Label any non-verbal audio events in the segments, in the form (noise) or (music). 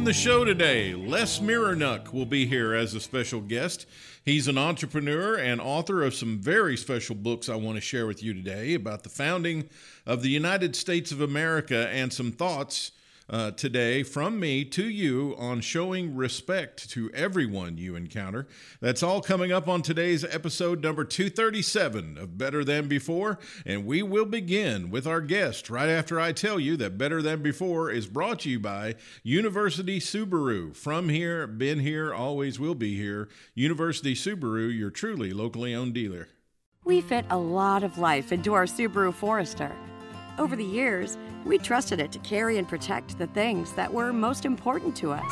On the show today, Les Mironuk will be here as a special guest. He's an entrepreneur and author of some very special books I want to share with you today about the founding of the United States of America and some thoughts uh, today from me to you on showing respect to everyone you encounter. That's all coming up on today's episode number 237 of Better Than Before. And we will begin with our guest right after I tell you that Better Than Before is brought to you by University Subaru. From here, been here, always will be here. University Subaru, your truly locally owned dealer. We fit a lot of life into our Subaru Forester. Over the years, we trusted it to carry and protect the things that were most important to us.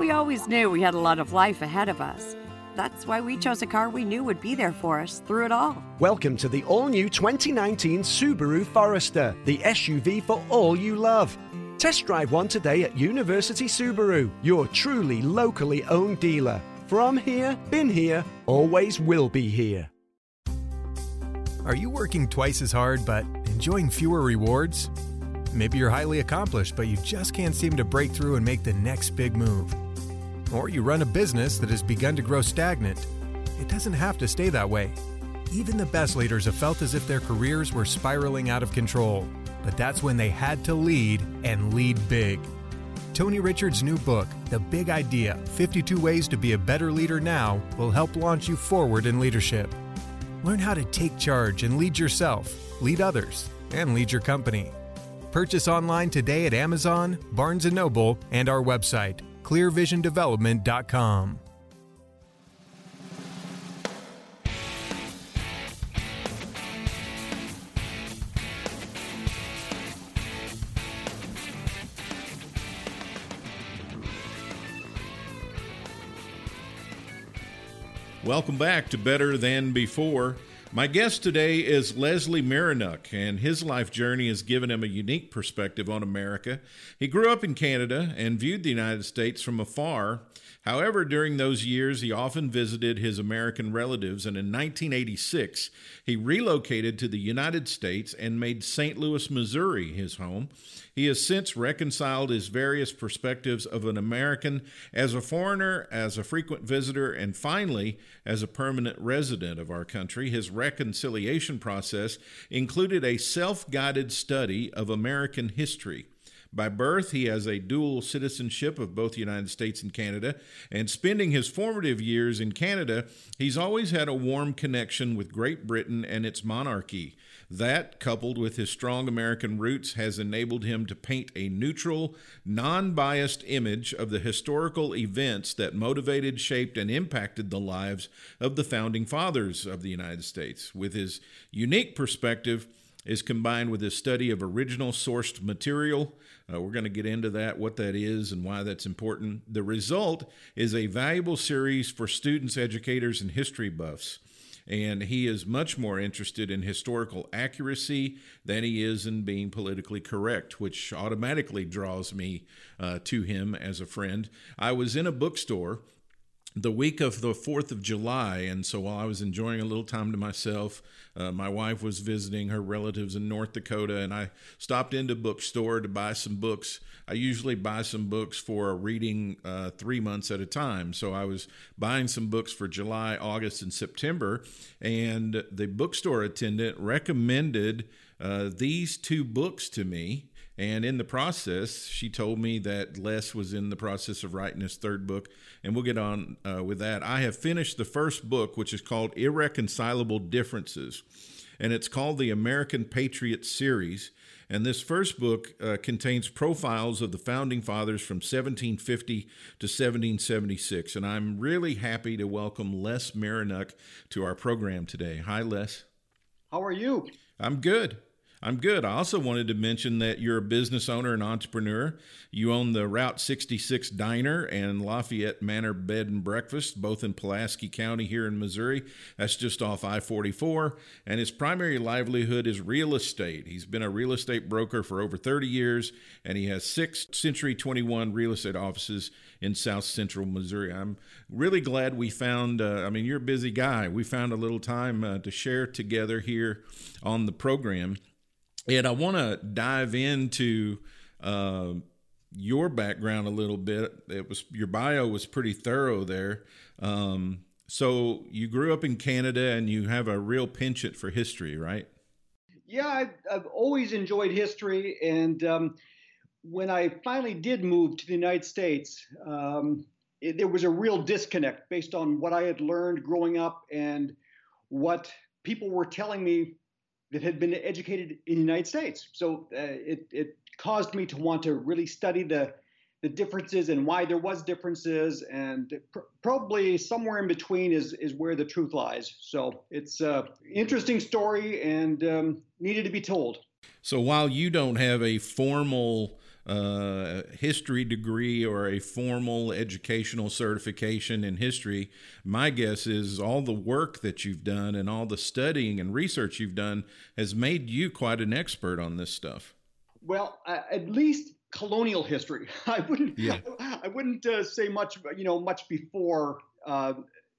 We always knew we had a lot of life ahead of us. That's why we chose a car we knew would be there for us through it all. Welcome to the all new 2019 Subaru Forester, the SUV for all you love. Test drive one today at University Subaru, your truly locally owned dealer. From here, been here, always will be here. Are you working twice as hard but enjoying fewer rewards? Maybe you're highly accomplished but you just can't seem to break through and make the next big move. Or you run a business that has begun to grow stagnant. It doesn't have to stay that way. Even the best leaders have felt as if their careers were spiraling out of control, but that's when they had to lead and lead big. Tony Richards' new book, The Big Idea 52 Ways to Be a Better Leader Now, will help launch you forward in leadership. Learn how to take charge and lead yourself, lead others, and lead your company. Purchase online today at Amazon, Barnes & Noble, and our website, clearvisiondevelopment.com. Welcome back to Better Than Before. My guest today is Leslie Mironuk, and his life journey has given him a unique perspective on America. He grew up in Canada and viewed the United States from afar. However, during those years, he often visited his American relatives, and in 1986, he relocated to the United States and made St. Louis, Missouri his home. He has since reconciled his various perspectives of an American as a foreigner, as a frequent visitor, and finally, as a permanent resident of our country. His reconciliation process included a self guided study of American history. By birth, he has a dual citizenship of both the United States and Canada, and spending his formative years in Canada, he's always had a warm connection with Great Britain and its monarchy. That, coupled with his strong American roots, has enabled him to paint a neutral, non biased image of the historical events that motivated, shaped, and impacted the lives of the founding fathers of the United States. With his unique perspective, is combined with his study of original sourced material, uh, we're going to get into that, what that is, and why that's important. The result is a valuable series for students, educators, and history buffs. And he is much more interested in historical accuracy than he is in being politically correct, which automatically draws me uh, to him as a friend. I was in a bookstore the week of the 4th of July. And so while I was enjoying a little time to myself, uh, my wife was visiting her relatives in North Dakota, and I stopped into bookstore to buy some books. I usually buy some books for a reading uh, three months at a time. So I was buying some books for July, August, and September, and the bookstore attendant recommended uh, these two books to me. And in the process, she told me that Les was in the process of writing his third book, and we'll get on uh, with that. I have finished the first book, which is called Irreconcilable Differences. and it's called the American Patriot Series. And this first book uh, contains profiles of the founding fathers from 1750 to 1776. And I'm really happy to welcome Les Mironuk to our program today. Hi, Les. How are you? I'm good. I'm good. I also wanted to mention that you're a business owner and entrepreneur. You own the Route 66 Diner and Lafayette Manor Bed and Breakfast, both in Pulaski County here in Missouri. That's just off I 44. And his primary livelihood is real estate. He's been a real estate broker for over 30 years, and he has six Century 21 real estate offices in South Central Missouri. I'm really glad we found, uh, I mean, you're a busy guy. We found a little time uh, to share together here on the program. And I want to dive into uh, your background a little bit. It was your bio was pretty thorough there. Um, so you grew up in Canada and you have a real penchant for history, right? Yeah, I've, I've always enjoyed history, and um, when I finally did move to the United States, um, it, there was a real disconnect based on what I had learned growing up and what people were telling me that had been educated in the United States. So uh, it, it caused me to want to really study the the differences and why there was differences and pr- probably somewhere in between is is where the truth lies so it's an interesting story and um, needed to be told so while you don't have a formal uh, history degree or a formal educational certification in history, my guess is all the work that you've done and all the studying and research you've done has made you quite an expert on this stuff. Well, uh, at least colonial history. (laughs) I wouldn't. Yeah. I wouldn't uh, say much. You know, much before. Uh,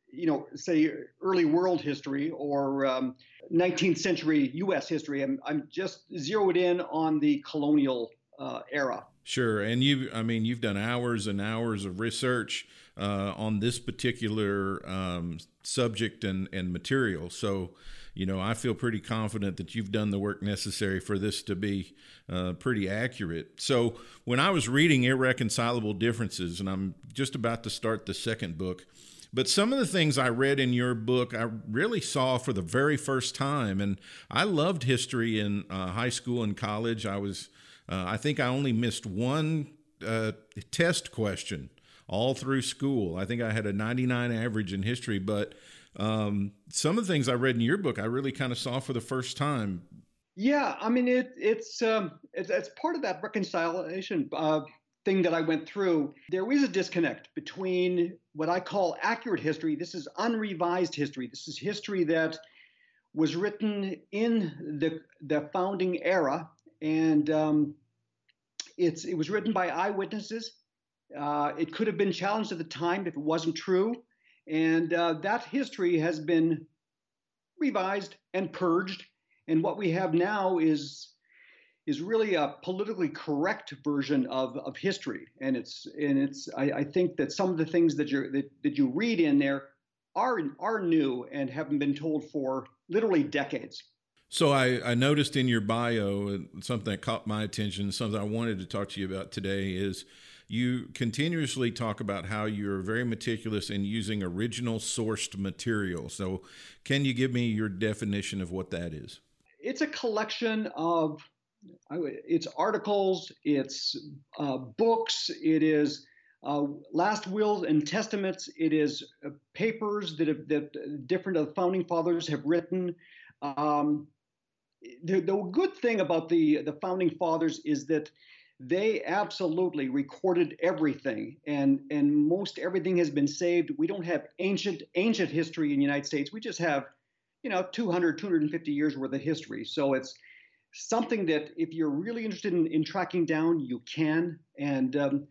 you know, say early world history or um, 19th century U.S. history. I'm, I'm just zeroed in on the colonial uh, era. Sure, and you, I mean, you've done hours and hours of research uh, on this particular um, subject and and material. So, you know, I feel pretty confident that you've done the work necessary for this to be uh, pretty accurate. So, when I was reading Irreconcilable Differences, and I'm just about to start the second book. But some of the things I read in your book, I really saw for the very first time. And I loved history in uh, high school and college. I was uh, I think I only missed one uh, test question all through school. I think I had a 99 average in history, but um, some of the things I read in your book, I really kind of saw for the first time. Yeah, I mean, it, it's, um, it's, it's part of that reconciliation uh, thing that I went through. There is a disconnect between what I call accurate history. This is unrevised history. This is history that was written in the the founding era and um, it's it was written by eyewitnesses. Uh, it could have been challenged at the time if it wasn't true, and uh, that history has been revised and purged. And what we have now is is really a politically correct version of, of history. And it's and it's I, I think that some of the things that you that, that you read in there are are new and haven't been told for literally decades. So I, I noticed in your bio something that caught my attention, something I wanted to talk to you about today is you continuously talk about how you're very meticulous in using original sourced material. So can you give me your definition of what that is? It's a collection of it's articles, it's uh, books, it is uh, last wills and testaments, it is uh, papers that, have, that different founding fathers have written. Um, the, the good thing about the the founding fathers is that they absolutely recorded everything and and most everything has been saved. We don't have ancient ancient history in the united states. We just have you know 200 250 years worth of history. So it's something that if you're really interested in, in tracking down you can. And um,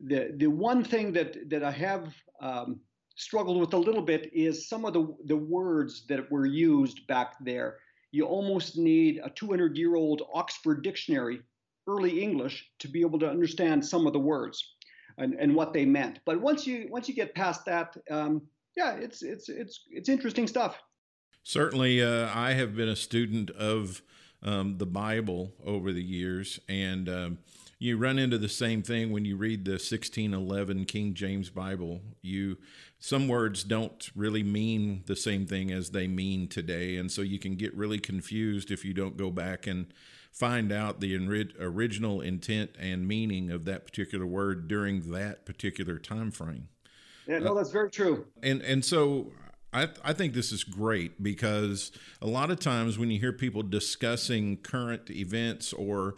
the the one thing that that i have um, struggled with a little bit is some of the the words that were used back there you almost need a 200 year old Oxford dictionary, early English, to be able to understand some of the words and, and what they meant. But once you once you get past that, um, yeah, it's it's it's it's interesting stuff. Certainly, uh, I have been a student of um, the Bible over the years, and um, you run into the same thing when you read the 1611 King James Bible. You some words don't really mean the same thing as they mean today, and so you can get really confused if you don't go back and find out the original intent and meaning of that particular word during that particular time frame. Yeah, no, that's very true. Uh, and and so I, I think this is great because a lot of times when you hear people discussing current events or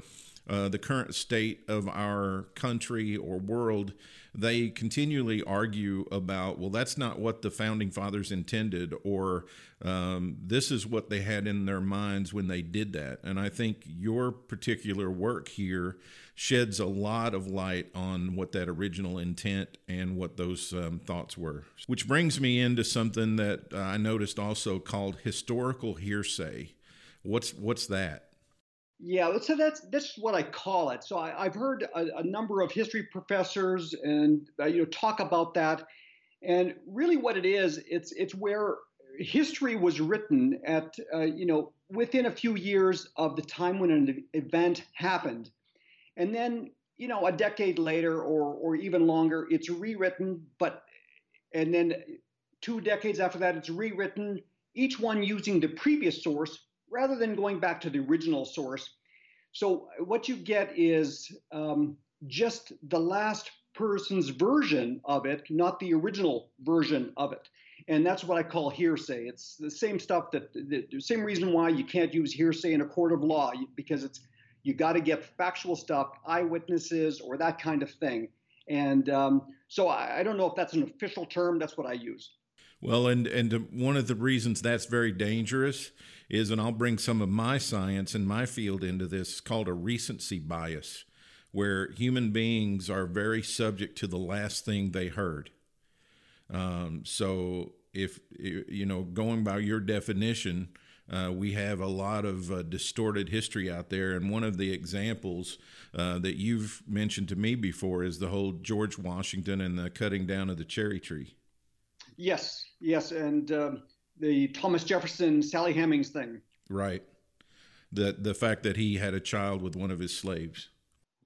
uh, the current state of our country or world, they continually argue about, well, that's not what the founding fathers intended, or um, this is what they had in their minds when they did that. And I think your particular work here sheds a lot of light on what that original intent and what those um, thoughts were. Which brings me into something that I noticed also called historical hearsay. What's what's that? Yeah, so that's that's what I call it. So I, have heard a, a, number of history professors and uh, you know talk about that, and really what it is, it's it's where history was written at uh, you know within a few years of the time when an event happened, and then you know a decade later or or even longer, it's rewritten, but and then two decades after that, it's rewritten. Each one using the previous source rather than going back to the original source. So what you get is um, just the last person's version of it, not the original version of it. And that's what I call hearsay. It's the same stuff that the, same reason why you can't use hearsay in a court of law because it's you got to get factual stuff, eyewitnesses, or that kind of thing. And um, so I, I don't know if that's an official term. That's what I use. Well, and and one of the reasons that's very dangerous is, and I'll bring some of my science and my field into this, called a recency bias, where human beings are very subject to the last thing they heard. Um, so if you know, going by your definition, uh, we have a lot of uh, distorted history out there. And one of the examples uh, that you've mentioned to me before is the whole George Washington and the cutting down of the cherry tree. Yes, yes, and um, the Thomas Jefferson Sally Hemings thing. Right. The the fact that he had a child with one of his slaves.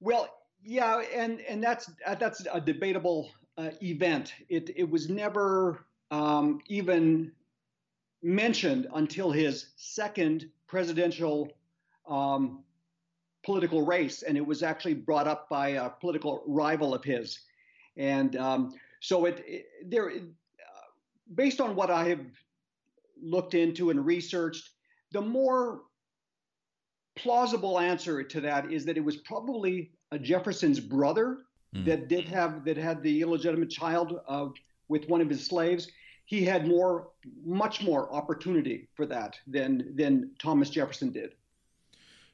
Well, yeah, and and that's that's a debatable uh, event. It it was never um, even mentioned until his second presidential um, political race, and it was actually brought up by a political rival of his. And um, so it, it there based on what I have looked into and researched, the more plausible answer to that is that it was probably a Jefferson's brother mm. that did have that had the illegitimate child uh, with one of his slaves. He had more, much more opportunity for that than than Thomas Jefferson did.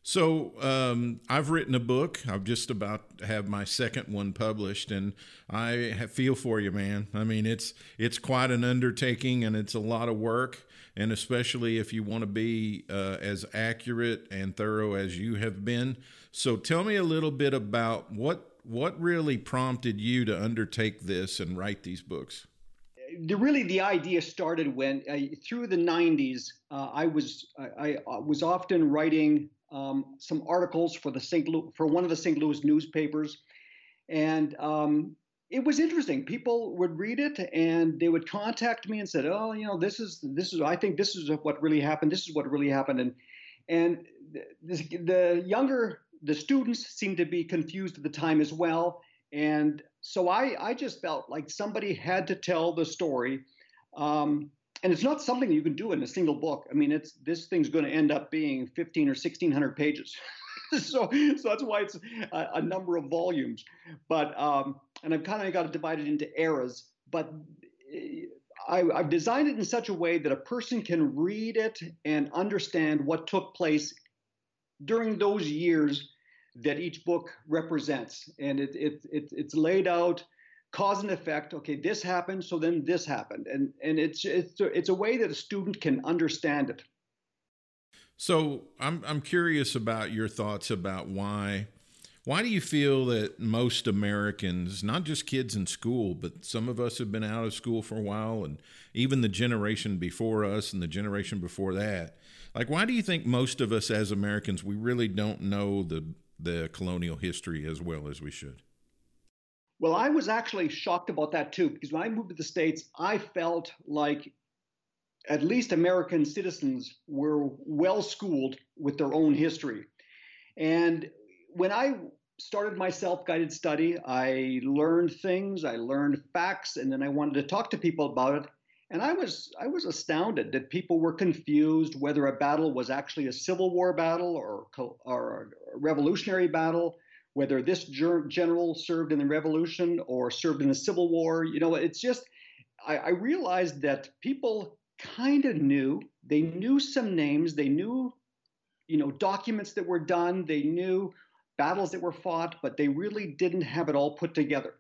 So um, I've written a book. I'm just about to have my second one published, and I feel for you, man. I mean, it's it's quite an undertaking, and it's a lot of work, and especially if you want to be uh, as accurate and thorough as you have been. So tell me a little bit about what what really prompted you to undertake this and write these books. The, really, the idea started when uh, through the '90s, uh, I was I, I was often writing um, some articles for the St. Louis, for one of the St. Louis newspapers, and um, it was interesting. People would read it and they would contact me and said, "Oh, you know, this is this is I think this is what really happened. This is what really happened." And and the, the younger the students seemed to be confused at the time as well. And so I I just felt like somebody had to tell the story. Um, and it's not something you can do in a single book. I mean, it's this thing's going to end up being 15 or 1600 pages. (laughs) so, so that's why it's a, a number of volumes. But um, and I've kind of got it divided into eras. But eh, I, I've designed it in such a way that a person can read it and understand what took place during those years that each book represents, and it, it, it it's laid out cause and effect okay this happened so then this happened and and it's it's it's a way that a student can understand it so i'm i'm curious about your thoughts about why why do you feel that most Americans, not just kids in school, but some of us have been out of school for a while, and even the generation before us and the generation before that, Like, why do you think most of us as Americans we really don't know the the colonial history as well as we should? Well, I was actually shocked about that too, because when I moved to the States, I felt like at least American citizens were well schooled with their own history. And when I started my self guided study, I learned things, I learned facts, and then I wanted to talk to people about it. And I was I was astounded that people were confused whether a battle was actually a Civil War battle or, or a Revolutionary battle, whether this general served in the Revolution or served in the Civil War. You know, it's just I, I realized that people kind of knew. They knew some names. They knew, you know, documents that were done. They knew battles that were fought, but they really didn't have it all put together.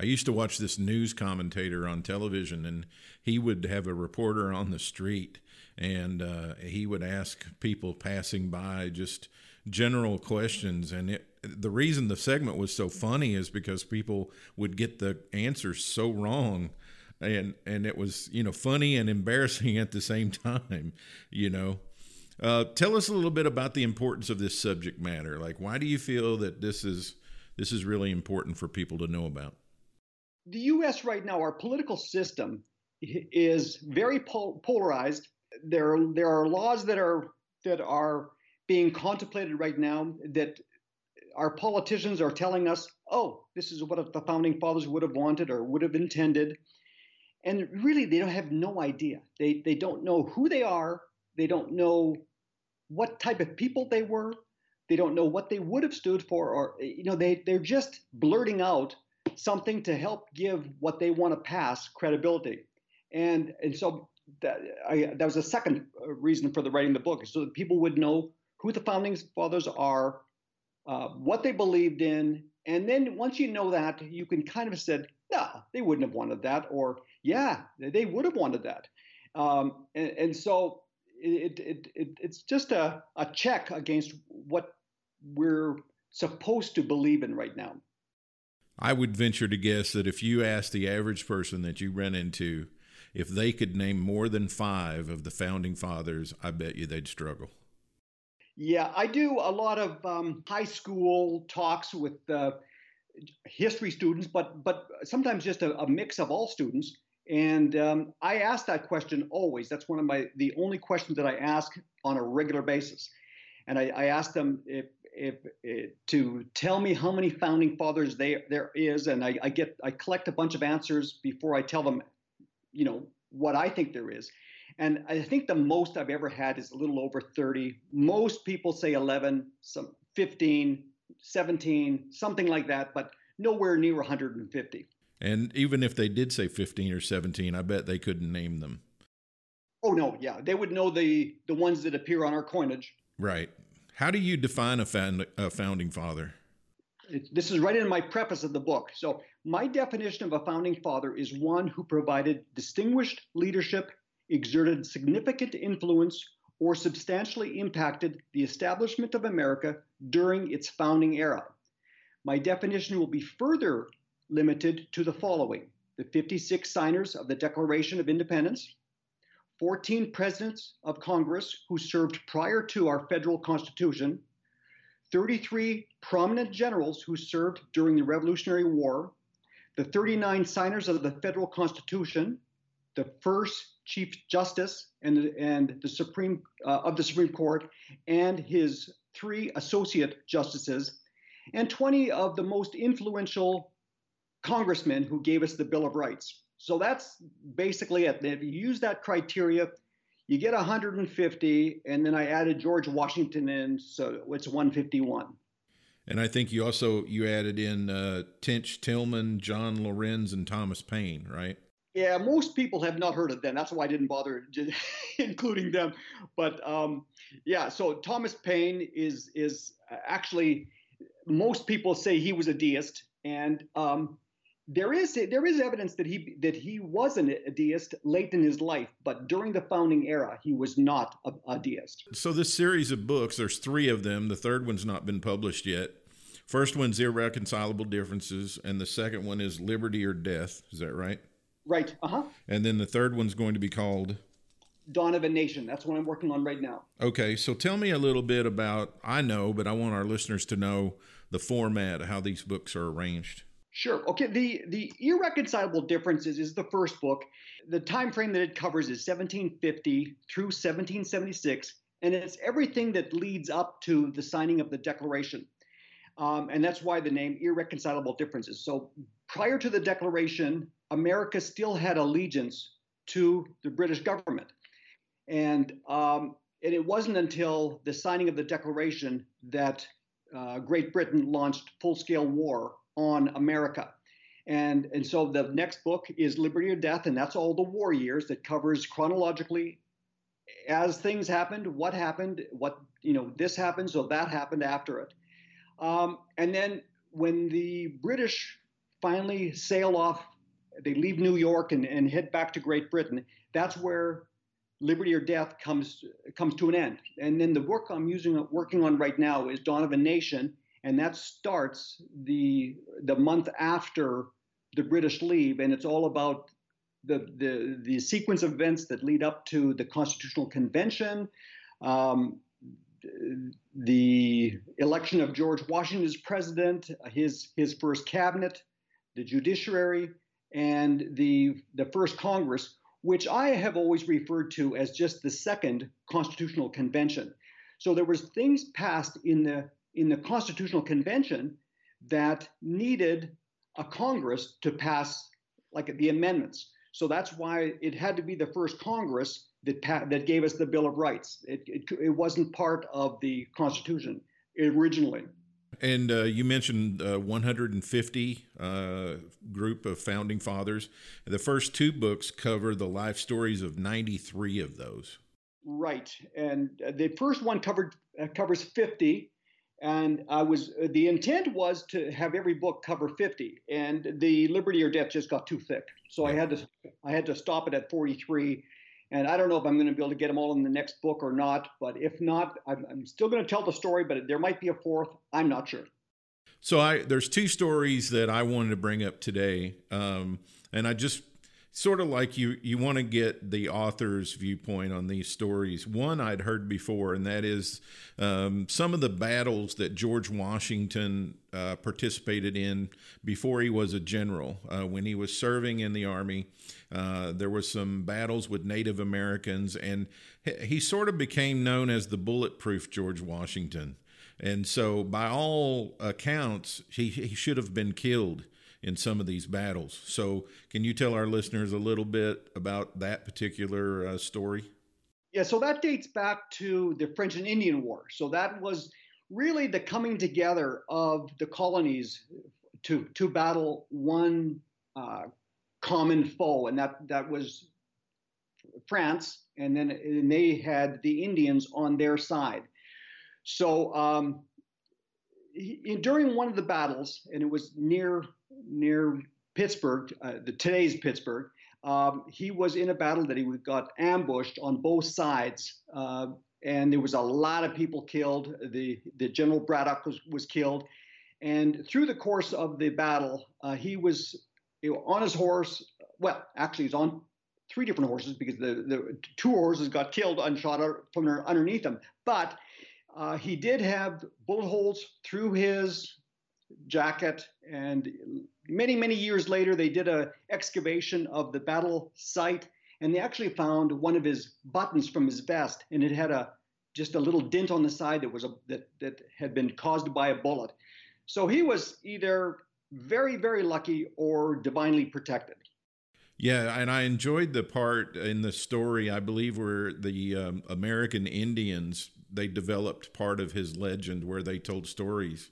I used to watch this news commentator on television, and he would have a reporter on the street, and uh, he would ask people passing by just general questions. And it, the reason the segment was so funny is because people would get the answers so wrong and and it was you know funny and embarrassing at the same (laughs) time you know? Uh, tell us a little bit about the importance of this subject matter. Like why do you feel that this is this is really important for people to know about? The us right now our political system is very pol- polarized. There there are laws that are that are being contemplated right now that our politicians are telling us, oh, this is what the founding fathers would have wanted or would have intended. And really they don't have no idea. They they don't know who they are. They don't know what type of people they were. They don't know what they would have stood for or you know they they're just blurting out something to help give what they want to pass credibility. And and so that I, that was a second reason for the writing the book so that people would know who the founding fathers are uh, what they believed in and then once you know that you can kind of said no they wouldn't have wanted that or yeah, they would have wanted that. Um, and, and, so it, it, it, it's just a, a check against what we're supposed to believe in right now. I would venture to guess that if you asked the average person that you run into if they could name more than five of the founding fathers, I bet you they'd struggle. Yeah, I do a lot of um, high school talks with uh, history students, but but sometimes just a, a mix of all students. And um, I ask that question always. That's one of my the only questions that I ask on a regular basis. And I, I ask them if, if, if, to tell me how many founding fathers they, there is, and I, I get I collect a bunch of answers before I tell them, you know, what I think there is. And I think the most I've ever had is a little over 30. Most people say 11, some 15, 17, something like that, but nowhere near 150. And even if they did say 15 or 17, I bet they couldn't name them. Oh no, yeah, they would know the the ones that appear on our coinage. Right. How do you define a, found, a founding father? It, this is right in my preface of the book. So, my definition of a founding father is one who provided distinguished leadership, exerted significant influence, or substantially impacted the establishment of America during its founding era. My definition will be further limited to the following the 56 signers of the Declaration of Independence, 14 presidents of Congress who served prior to our federal Constitution, 33 prominent generals who served during the Revolutionary War, the 39 signers of the federal Constitution, the first Chief Justice and, and the Supreme uh, of the Supreme Court, and his three associate justices, and 20 of the most influential congressmen who gave us the Bill of Rights. So that's basically it. If you use that criteria, you get 150, and then I added George Washington in, so it's 151. And I think you also you added in uh, Tench Tilghman, John Laurens, and Thomas Paine, right? Yeah, most people have not heard of them. That's why I didn't bother (laughs) including them. But um, yeah, so Thomas Paine is is actually most people say he was a deist, and um, there is there is evidence that he that he was an, a deist late in his life, but during the founding era, he was not a, a deist. So this series of books, there's three of them. The third one's not been published yet. First one's irreconcilable differences, and the second one is liberty or death. Is that right? Right. Uh huh. And then the third one's going to be called Dawn of a Nation. That's what I'm working on right now. Okay, so tell me a little bit about. I know, but I want our listeners to know the format, how these books are arranged. Sure. Okay. The the irreconcilable differences is the first book. The time frame that it covers is 1750 through 1776, and it's everything that leads up to the signing of the Declaration. Um, and that's why the name irreconcilable differences. So prior to the Declaration, America still had allegiance to the British government, and um, and it wasn't until the signing of the Declaration that uh, Great Britain launched full-scale war on America. And, and so the next book is Liberty or Death, and that's all the war years that covers chronologically as things happened, what happened, what, you know, this happened, so that happened after it. Um, and then when the British finally sail off, they leave New York and, and head back to Great Britain, that's where Liberty or Death comes comes to an end. And then the work I'm using working on right now is Dawn of a Nation, and that starts the the month after the British leave, and it's all about the the the sequence of events that lead up to the Constitutional Convention, um, the election of George Washington as president, his his first cabinet, the judiciary, and the the first Congress, which I have always referred to as just the second Constitutional Convention. So there was things passed in the in the Constitutional Convention that needed a Congress to pass like the amendments. So that's why it had to be the first Congress that that gave us the Bill of Rights. It, it, it wasn't part of the Constitution originally. And uh, you mentioned uh, 150 uh, group of founding fathers. The first two books cover the life stories of 93 of those. Right, and uh, the first one covered uh, covers 50, and I was the intent was to have every book cover 50, and the Liberty or Death just got too thick, so I had to I had to stop it at 43. And I don't know if I'm going to be able to get them all in the next book or not, but if not, I'm, I'm still going to tell the story. But there might be a fourth. I'm not sure. So I there's two stories that I wanted to bring up today, um, and I just sort of like you you want to get the author's viewpoint on these stories. One i'd heard before and that is um, some of the battles that george washington uh, participated in before he was a general. Uh, when he was serving in the army uh, there was some battles with native americans and he sort of became known as the bulletproof george washington. And so by all accounts he, he should have been killed in some of these battles. So, can you tell our listeners a little bit about that particular uh, story? Yeah, so that dates back to the French and Indian War. So that was really the coming together of the colonies to to battle one uh, common foe, and that that was France, and then and they had the Indians on their side. So um, he, during one of the battles, and it was near near Pittsburgh, uh, the today's Pittsburgh. Um, he was in a battle that he got ambushed on both sides, uh, and there was a lot of people killed. The the General Braddock was, was killed, and through the course of the battle, uh, he was you know, on his horse. Well, actually, he's on three different horses because the, the two horses got killed and shot from underneath him. But uh, he did have bullet holes through his jacket. And many, many years later, they did a excavation of the battle site, and they actually found one of his buttons from his vest, and it had a just a little dent on the side that was a that that had been caused by a bullet. So he was either very, very lucky or divinely protected. Yeah, and I enjoyed the part in the story, I believe, where the um, American Indians they developed part of his legend where they told stories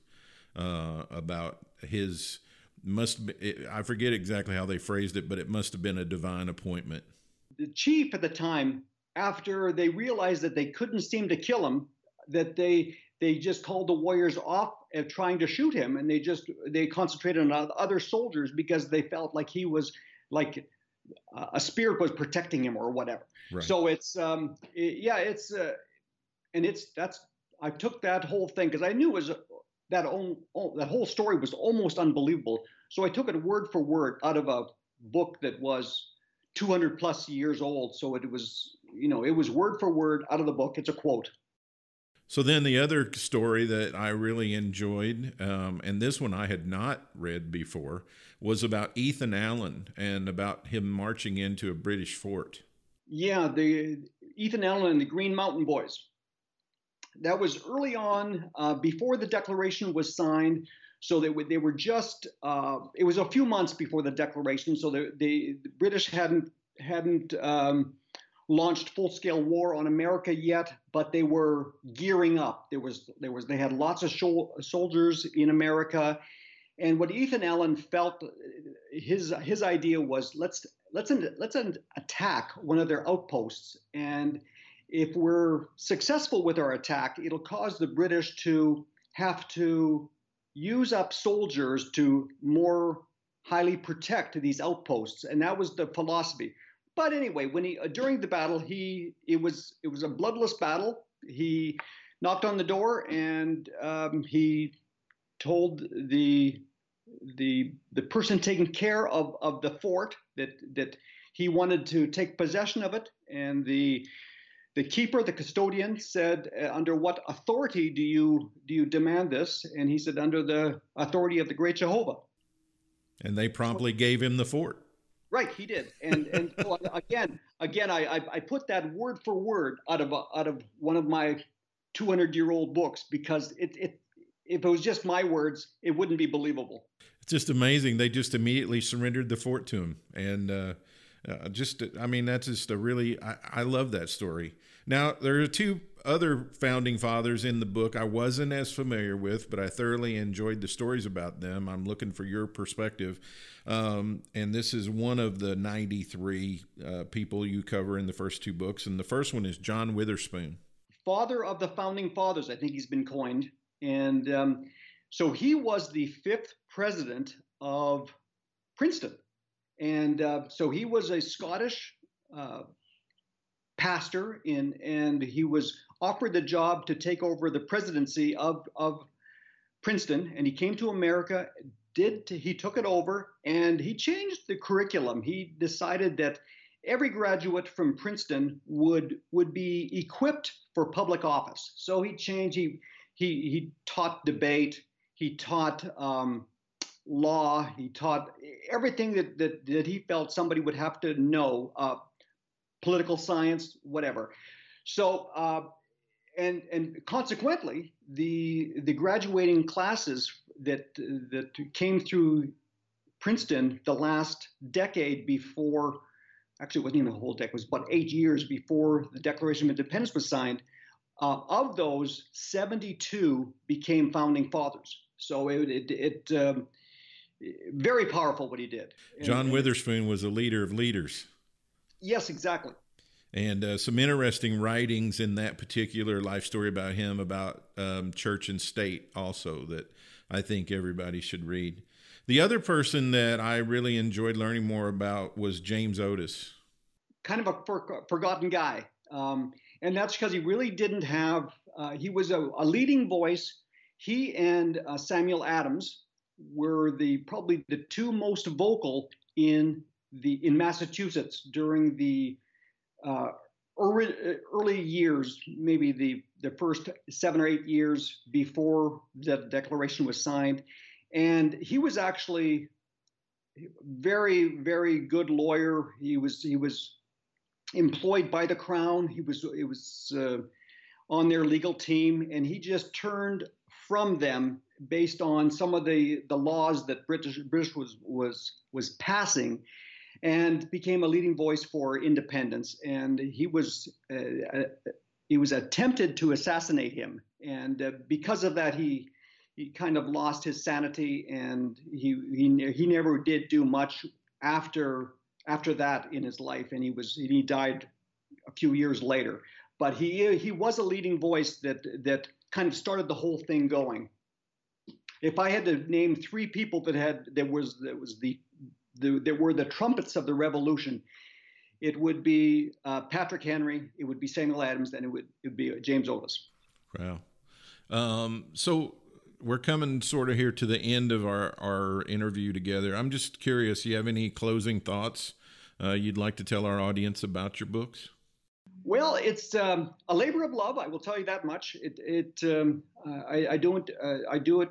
uh, about his must be, I forget exactly how they phrased it, but it must have been a divine appointment. The chief at the time, after they realized that they couldn't seem to kill him, that they they just called the warriors off of trying to shoot him, and they just they concentrated on other soldiers because they felt like he was like a spirit was protecting him or whatever. Right. So it's um it, yeah it's uh, and it's that's I took that whole thing because I knew it was that, own, that whole story was almost unbelievable. So I took it word for word out of a book that was 200 plus years old. So it was you know, it was word for word out of the book. It's a quote. So then the other story that I really enjoyed, um, and this one I had not read before, was about Ethan Allen and about him marching into a British fort. Yeah, the Ethan Allen and the Green Mountain Boys. That was early on, uh, before the Declaration was signed. So they, they were just, uh, it was a few months before the Declaration. So the, the, the British hadn't hadn't um, launched full-scale war on America yet, but they were gearing up. There was there was they had lots of soldiers in America, and what Ethan Allen felt his his idea was let's let's let's attack one of their outposts, and if we're successful with our attack, it'll cause the British to have to use up soldiers to more highly protect these outposts, and that was the philosophy. But anyway, when he uh, during the battle, he it was it was a bloodless battle. He knocked on the door and um, he told the the the person taking care of of the fort that that he wanted to take possession of it, and the the keeper, the custodian, said, uh, "Under what authority do you do you demand this?" And he said, "Under the authority of the Great Jehovah." And they promptly gave him the fort. Right, he did, and and so (laughs) again, again, I, I, I put that word for word out of out of one of my 200 year old books because it it if it was just my words, it wouldn't be believable. It's just amazing. They just immediately surrendered the fort to him, and uh, uh, just I mean that's just a really I, I love that story. Now there are two other founding fathers in the book I wasn't as familiar with, but I thoroughly enjoyed the stories about them. I'm looking for your perspective. Um, and this is one of the 93 uh, people you cover in the first two books. And the first one is John Witherspoon. Father of the founding fathers, I think he's been coined. And um, so he was the fifth president of Princeton. And uh, so he was a Scottish uh, pastor in, and he was offered the job to take over the presidency of, of Princeton. And he came to America, did he took it over and he changed the curriculum. He decided that every graduate from Princeton would would be equipped for public office. So he changed. He he he taught debate. He taught um, law. He taught everything that, that that he felt somebody would have to know. Uh, political science, whatever. So uh, and and consequently, the the graduating classes that that came through Princeton the last decade before, actually it wasn't even a whole decade, it was about eight years before the Declaration of Independence was signed. Uh, of those, 72 became founding fathers. So it, it, it um, very powerful what he did. John Witherspoon was a leader of leaders. Yes, exactly and uh, some interesting writings in that particular life story about him about um, church and state also that I think everybody should read. The other person that I really enjoyed learning more about was James Otis. Kind of a for- forgotten guy. Um, and that's because he really didn't have, uh, he was a, a, leading voice. He and uh, Samuel Adams were the probably the two most vocal in the in Massachusetts during the uh, early, early years, maybe the, the first seven or eight years before the declaration was signed. And he was actually very, very good lawyer. He was he was employed by the crown. He was it was uh, on their legal team, and he just turned from them based on some of the the laws that British British was was was passing and became a leading voice for independence. And he was uh, uh, he was attempted to assassinate him, and uh, because of that, he he kind of lost his sanity, and he he he never did do much after after that in his life, and he was he died a few years later. But he he was a leading voice that that kind of started the whole thing going. If I had to name three people that had that was that was the the, there were the trumpets of the revolution. It would be uh, Patrick Henry, it would be Samuel Adams, and it would, it would be James Otis. Wow. Um, so we're coming sort of here to the end of our, our interview together. I'm just curious, you have any closing thoughts uh, you'd like to tell our audience about your books? Well, it's um, a labor of love. I will tell you that much. It, it, um, I, I, don't, uh, I do it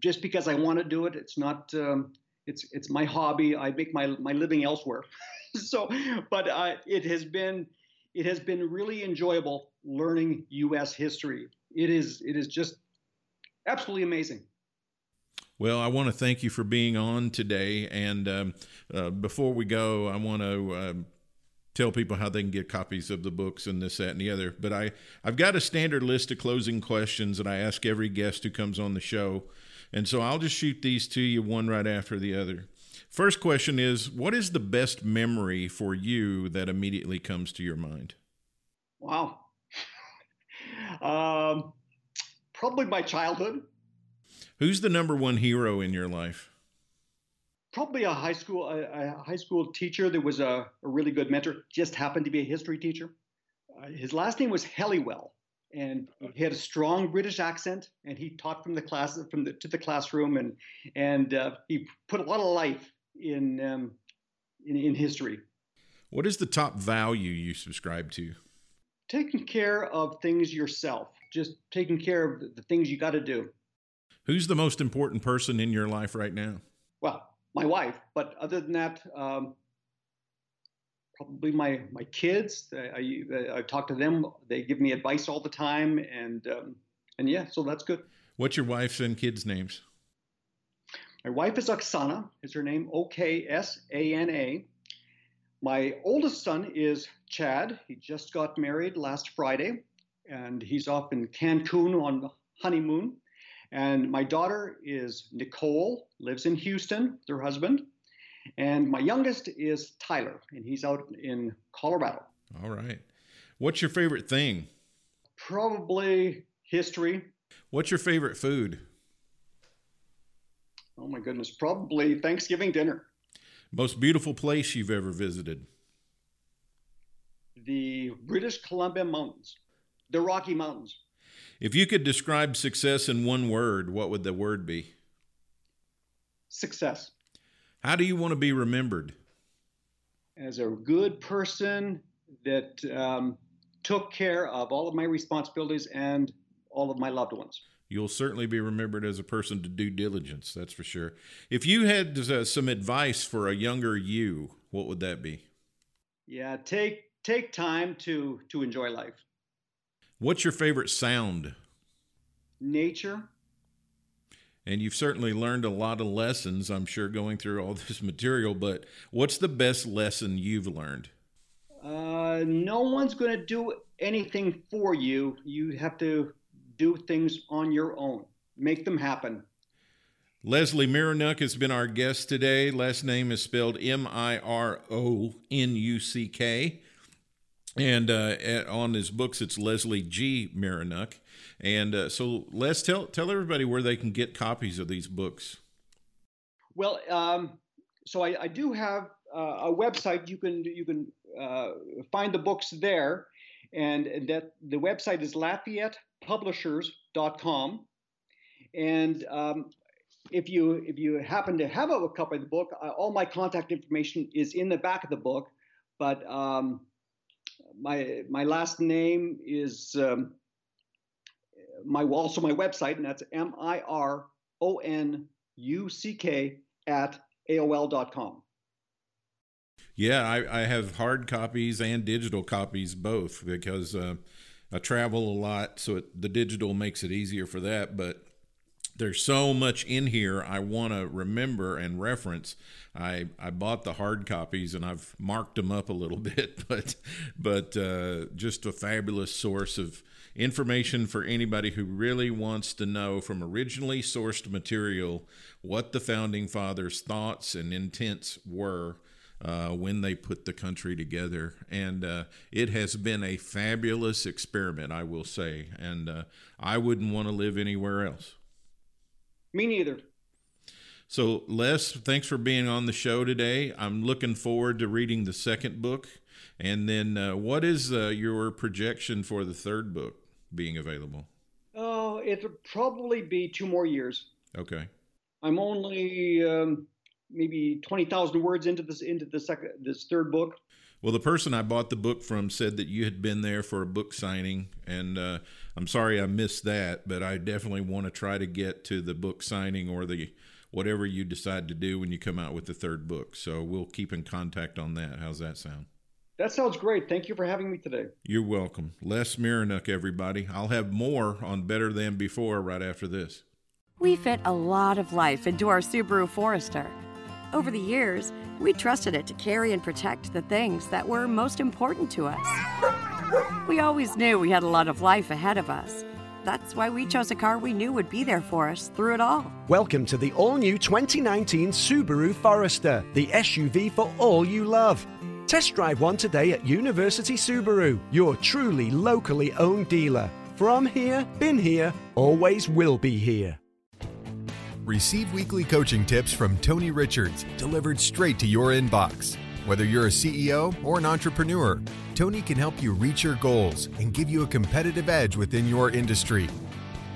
just because I want to do it. It's not, um, it's, it's my hobby. I make my, my living elsewhere. (laughs) so, but uh, it has been, it has been really enjoyable learning U.S. history. It is, it is just absolutely amazing. Well, I want to thank you for being on today. And um, uh, before we go, I want to um, tell people how they can get copies of the books and this, that, and the other. But I, I've got a standard list of closing questions that I ask every guest who comes on the show. And so I'll just shoot these to you one right after the other. First question is What is the best memory for you that immediately comes to your mind? Wow. (laughs) um, probably my childhood. Who's the number one hero in your life? Probably a high school a, a high school teacher that was a, a, really good mentor. Just happened to be a history teacher. Uh, his last name was Helliwell, and he had a strong British accent. And he taught from the class from the to the classroom, and and uh, he put a lot of life in, um, in in history. What is the top value you subscribe to? Taking care of things yourself. Just taking care of the things you got to do. Who's the most important person in your life right now? Well, my wife, but other than that, um, probably my my kids. I, I, I, talk to them. They give me advice all the time, and um, and yeah, so that's good. What's your wife's and kids' names? My wife is Oksana. Is her name O K S A N A. My oldest son is Chad. He just got married last Friday, and he's off in Cancun on honeymoon. And my daughter is Nicole, lives in Houston with her husband. And my youngest is Tyler, and he's out in Colorado. All right. What's your favorite thing? Probably history. What's your favorite food? Oh my goodness, probably Thanksgiving dinner. Most beautiful place you've ever visited? The British Columbia Mountains, the Rocky Mountains. If you could describe success in one word, what would the word be? Success. How do you want to be remembered? As a good person that um, took care of all of my responsibilities and all of my loved ones. You'll certainly be remembered as a person to do diligence, that's for sure. If you had uh, some advice for a younger you, what would that be? Yeah, take take time to to enjoy life. What's your favorite sound? Nature. And you've certainly learned a lot of lessons, I'm sure, going through all (laughs) this material, but what's the best lesson you've learned? Uh, no one's going to do anything for you. You have to do things on your own, make them happen. Leslie Mironuck has been our guest today. Last name is spelled M I R O N U C K. And uh, on his books, it's Leslie G. Mironuck. And uh, so, Les, tell tell everybody where they can get copies of these books. Well, um, so I, I, do have uh, a website. You can you can uh, find the books there, and, that the website is LafayettePublishers.com. And um, if you if you happen to have a copy of the book, uh, all my contact information is in the back of the book. But um, my my last name is um, my also my website, and that's M I R O N U C K at AOL.com. Yeah, I, I, have hard copies and digital copies both because uh, I travel a lot, so it, the digital makes it easier for that. But there's so much in here I want to remember and reference. I I bought the hard copies and I've marked them up a little (laughs) bit, but but uh, just a fabulous source of information for anybody who really wants to know from originally sourced material what the founding fathers' thoughts and intents were. Uh, when they put the country together. And uh, it has been a fabulous experiment, I will say. And uh, I wouldn't want to live anywhere else. Me neither. So, Les, thanks for being on the show today. I'm looking forward to reading the second book. And then, uh, what is uh, your projection for the third book being available? Oh, it'll probably be two more years. Okay. I'm only um, maybe twenty thousand words into this into the second this third book. Well, the person I bought the book from said that you had been there for a book signing, and uh, I'm sorry I missed that, but I definitely want to try to get to the book signing or the whatever you decide to do when you come out with the third book. So we'll keep in contact on that. How's that sound? That sounds great. Thank you for having me today. You're welcome. Les Mironuk, everybody. I'll have more on Better Than Before right after this. We fit a lot of life into our Subaru Forester. Over the years, we trusted it to carry and protect the things that were most important to us. We always knew we had a lot of life ahead of us. That's why we chose a car we knew would be there for us through it all. Welcome to the all new 2019 Subaru Forester, the SUV for all you love. Test drive one today at University Subaru, your truly locally owned dealer. From here, been here, always will be here. Receive weekly coaching tips from Tony Richards delivered straight to your inbox. Whether you're a CEO or an entrepreneur, Tony can help you reach your goals and give you a competitive edge within your industry.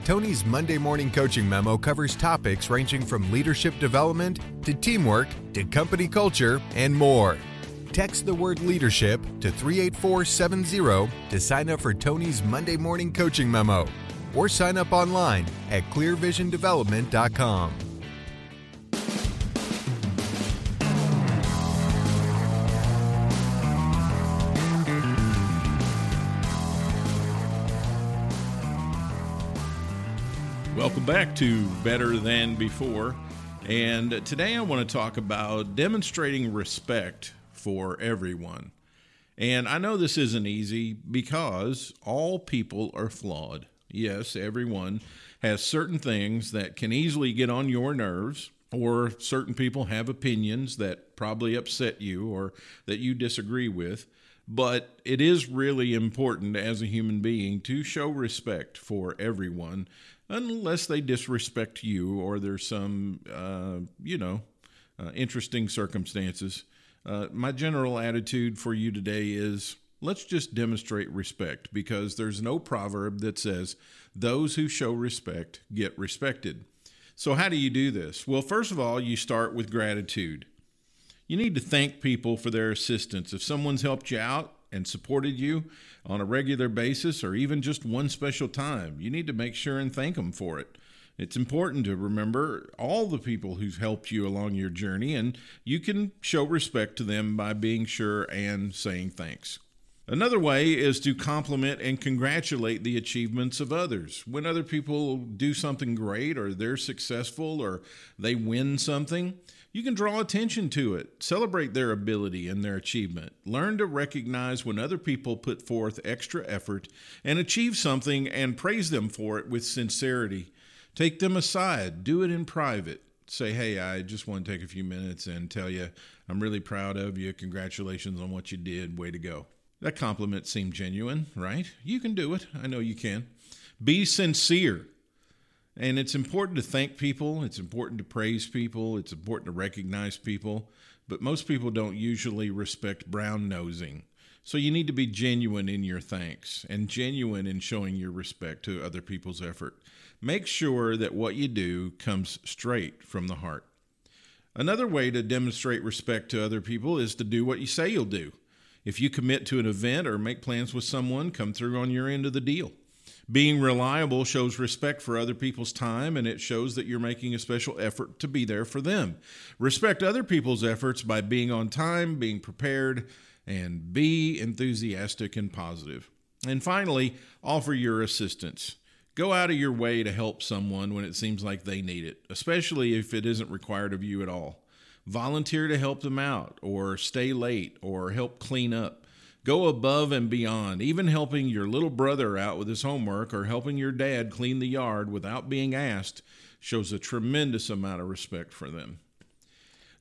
Tony's Monday morning coaching memo covers topics ranging from leadership development to teamwork to company culture and more. Text the word leadership to 38470 to sign up for Tony's Monday morning coaching memo or sign up online at clearvisiondevelopment.com. Welcome back to Better Than Before. And today I want to talk about demonstrating respect for everyone. And I know this isn't easy because all people are flawed. Yes, everyone has certain things that can easily get on your nerves, or certain people have opinions that probably upset you or that you disagree with. But it is really important as a human being to show respect for everyone, unless they disrespect you or there's some, uh, you know, uh, interesting circumstances. Uh, my general attitude for you today is let's just demonstrate respect because there's no proverb that says, those who show respect get respected. So, how do you do this? Well, first of all, you start with gratitude. You need to thank people for their assistance. If someone's helped you out and supported you on a regular basis or even just one special time, you need to make sure and thank them for it. It's important to remember all the people who've helped you along your journey, and you can show respect to them by being sure and saying thanks. Another way is to compliment and congratulate the achievements of others. When other people do something great or they're successful or they win something, you can draw attention to it. Celebrate their ability and their achievement. Learn to recognize when other people put forth extra effort and achieve something and praise them for it with sincerity. Take them aside, do it in private. Say, hey, I just want to take a few minutes and tell you I'm really proud of you. Congratulations on what you did. Way to go. That compliment seemed genuine, right? You can do it. I know you can. Be sincere. And it's important to thank people, it's important to praise people, it's important to recognize people, but most people don't usually respect brown nosing. So you need to be genuine in your thanks and genuine in showing your respect to other people's effort. Make sure that what you do comes straight from the heart. Another way to demonstrate respect to other people is to do what you say you'll do. If you commit to an event or make plans with someone, come through on your end of the deal. Being reliable shows respect for other people's time and it shows that you're making a special effort to be there for them. Respect other people's efforts by being on time, being prepared, and be enthusiastic and positive. And finally, offer your assistance. Go out of your way to help someone when it seems like they need it, especially if it isn't required of you at all. Volunteer to help them out, or stay late, or help clean up. Go above and beyond, even helping your little brother out with his homework or helping your dad clean the yard without being asked shows a tremendous amount of respect for them.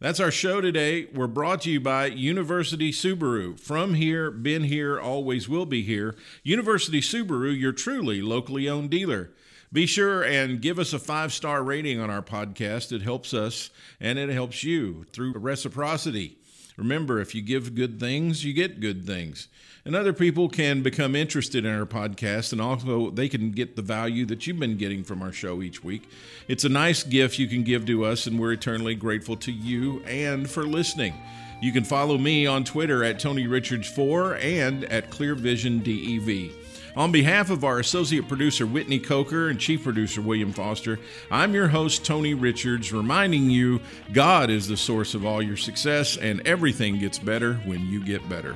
That's our show today. We're brought to you by University Subaru. From here, been here, always will be here. University Subaru, your truly locally owned dealer. Be sure and give us a five star rating on our podcast. It helps us and it helps you through reciprocity. Remember, if you give good things, you get good things. And other people can become interested in our podcast, and also they can get the value that you've been getting from our show each week. It's a nice gift you can give to us, and we're eternally grateful to you and for listening. You can follow me on Twitter at Tony Richards4 and at ClearVisionDEV. On behalf of our associate producer Whitney Coker and chief producer William Foster, I'm your host Tony Richards, reminding you God is the source of all your success, and everything gets better when you get better.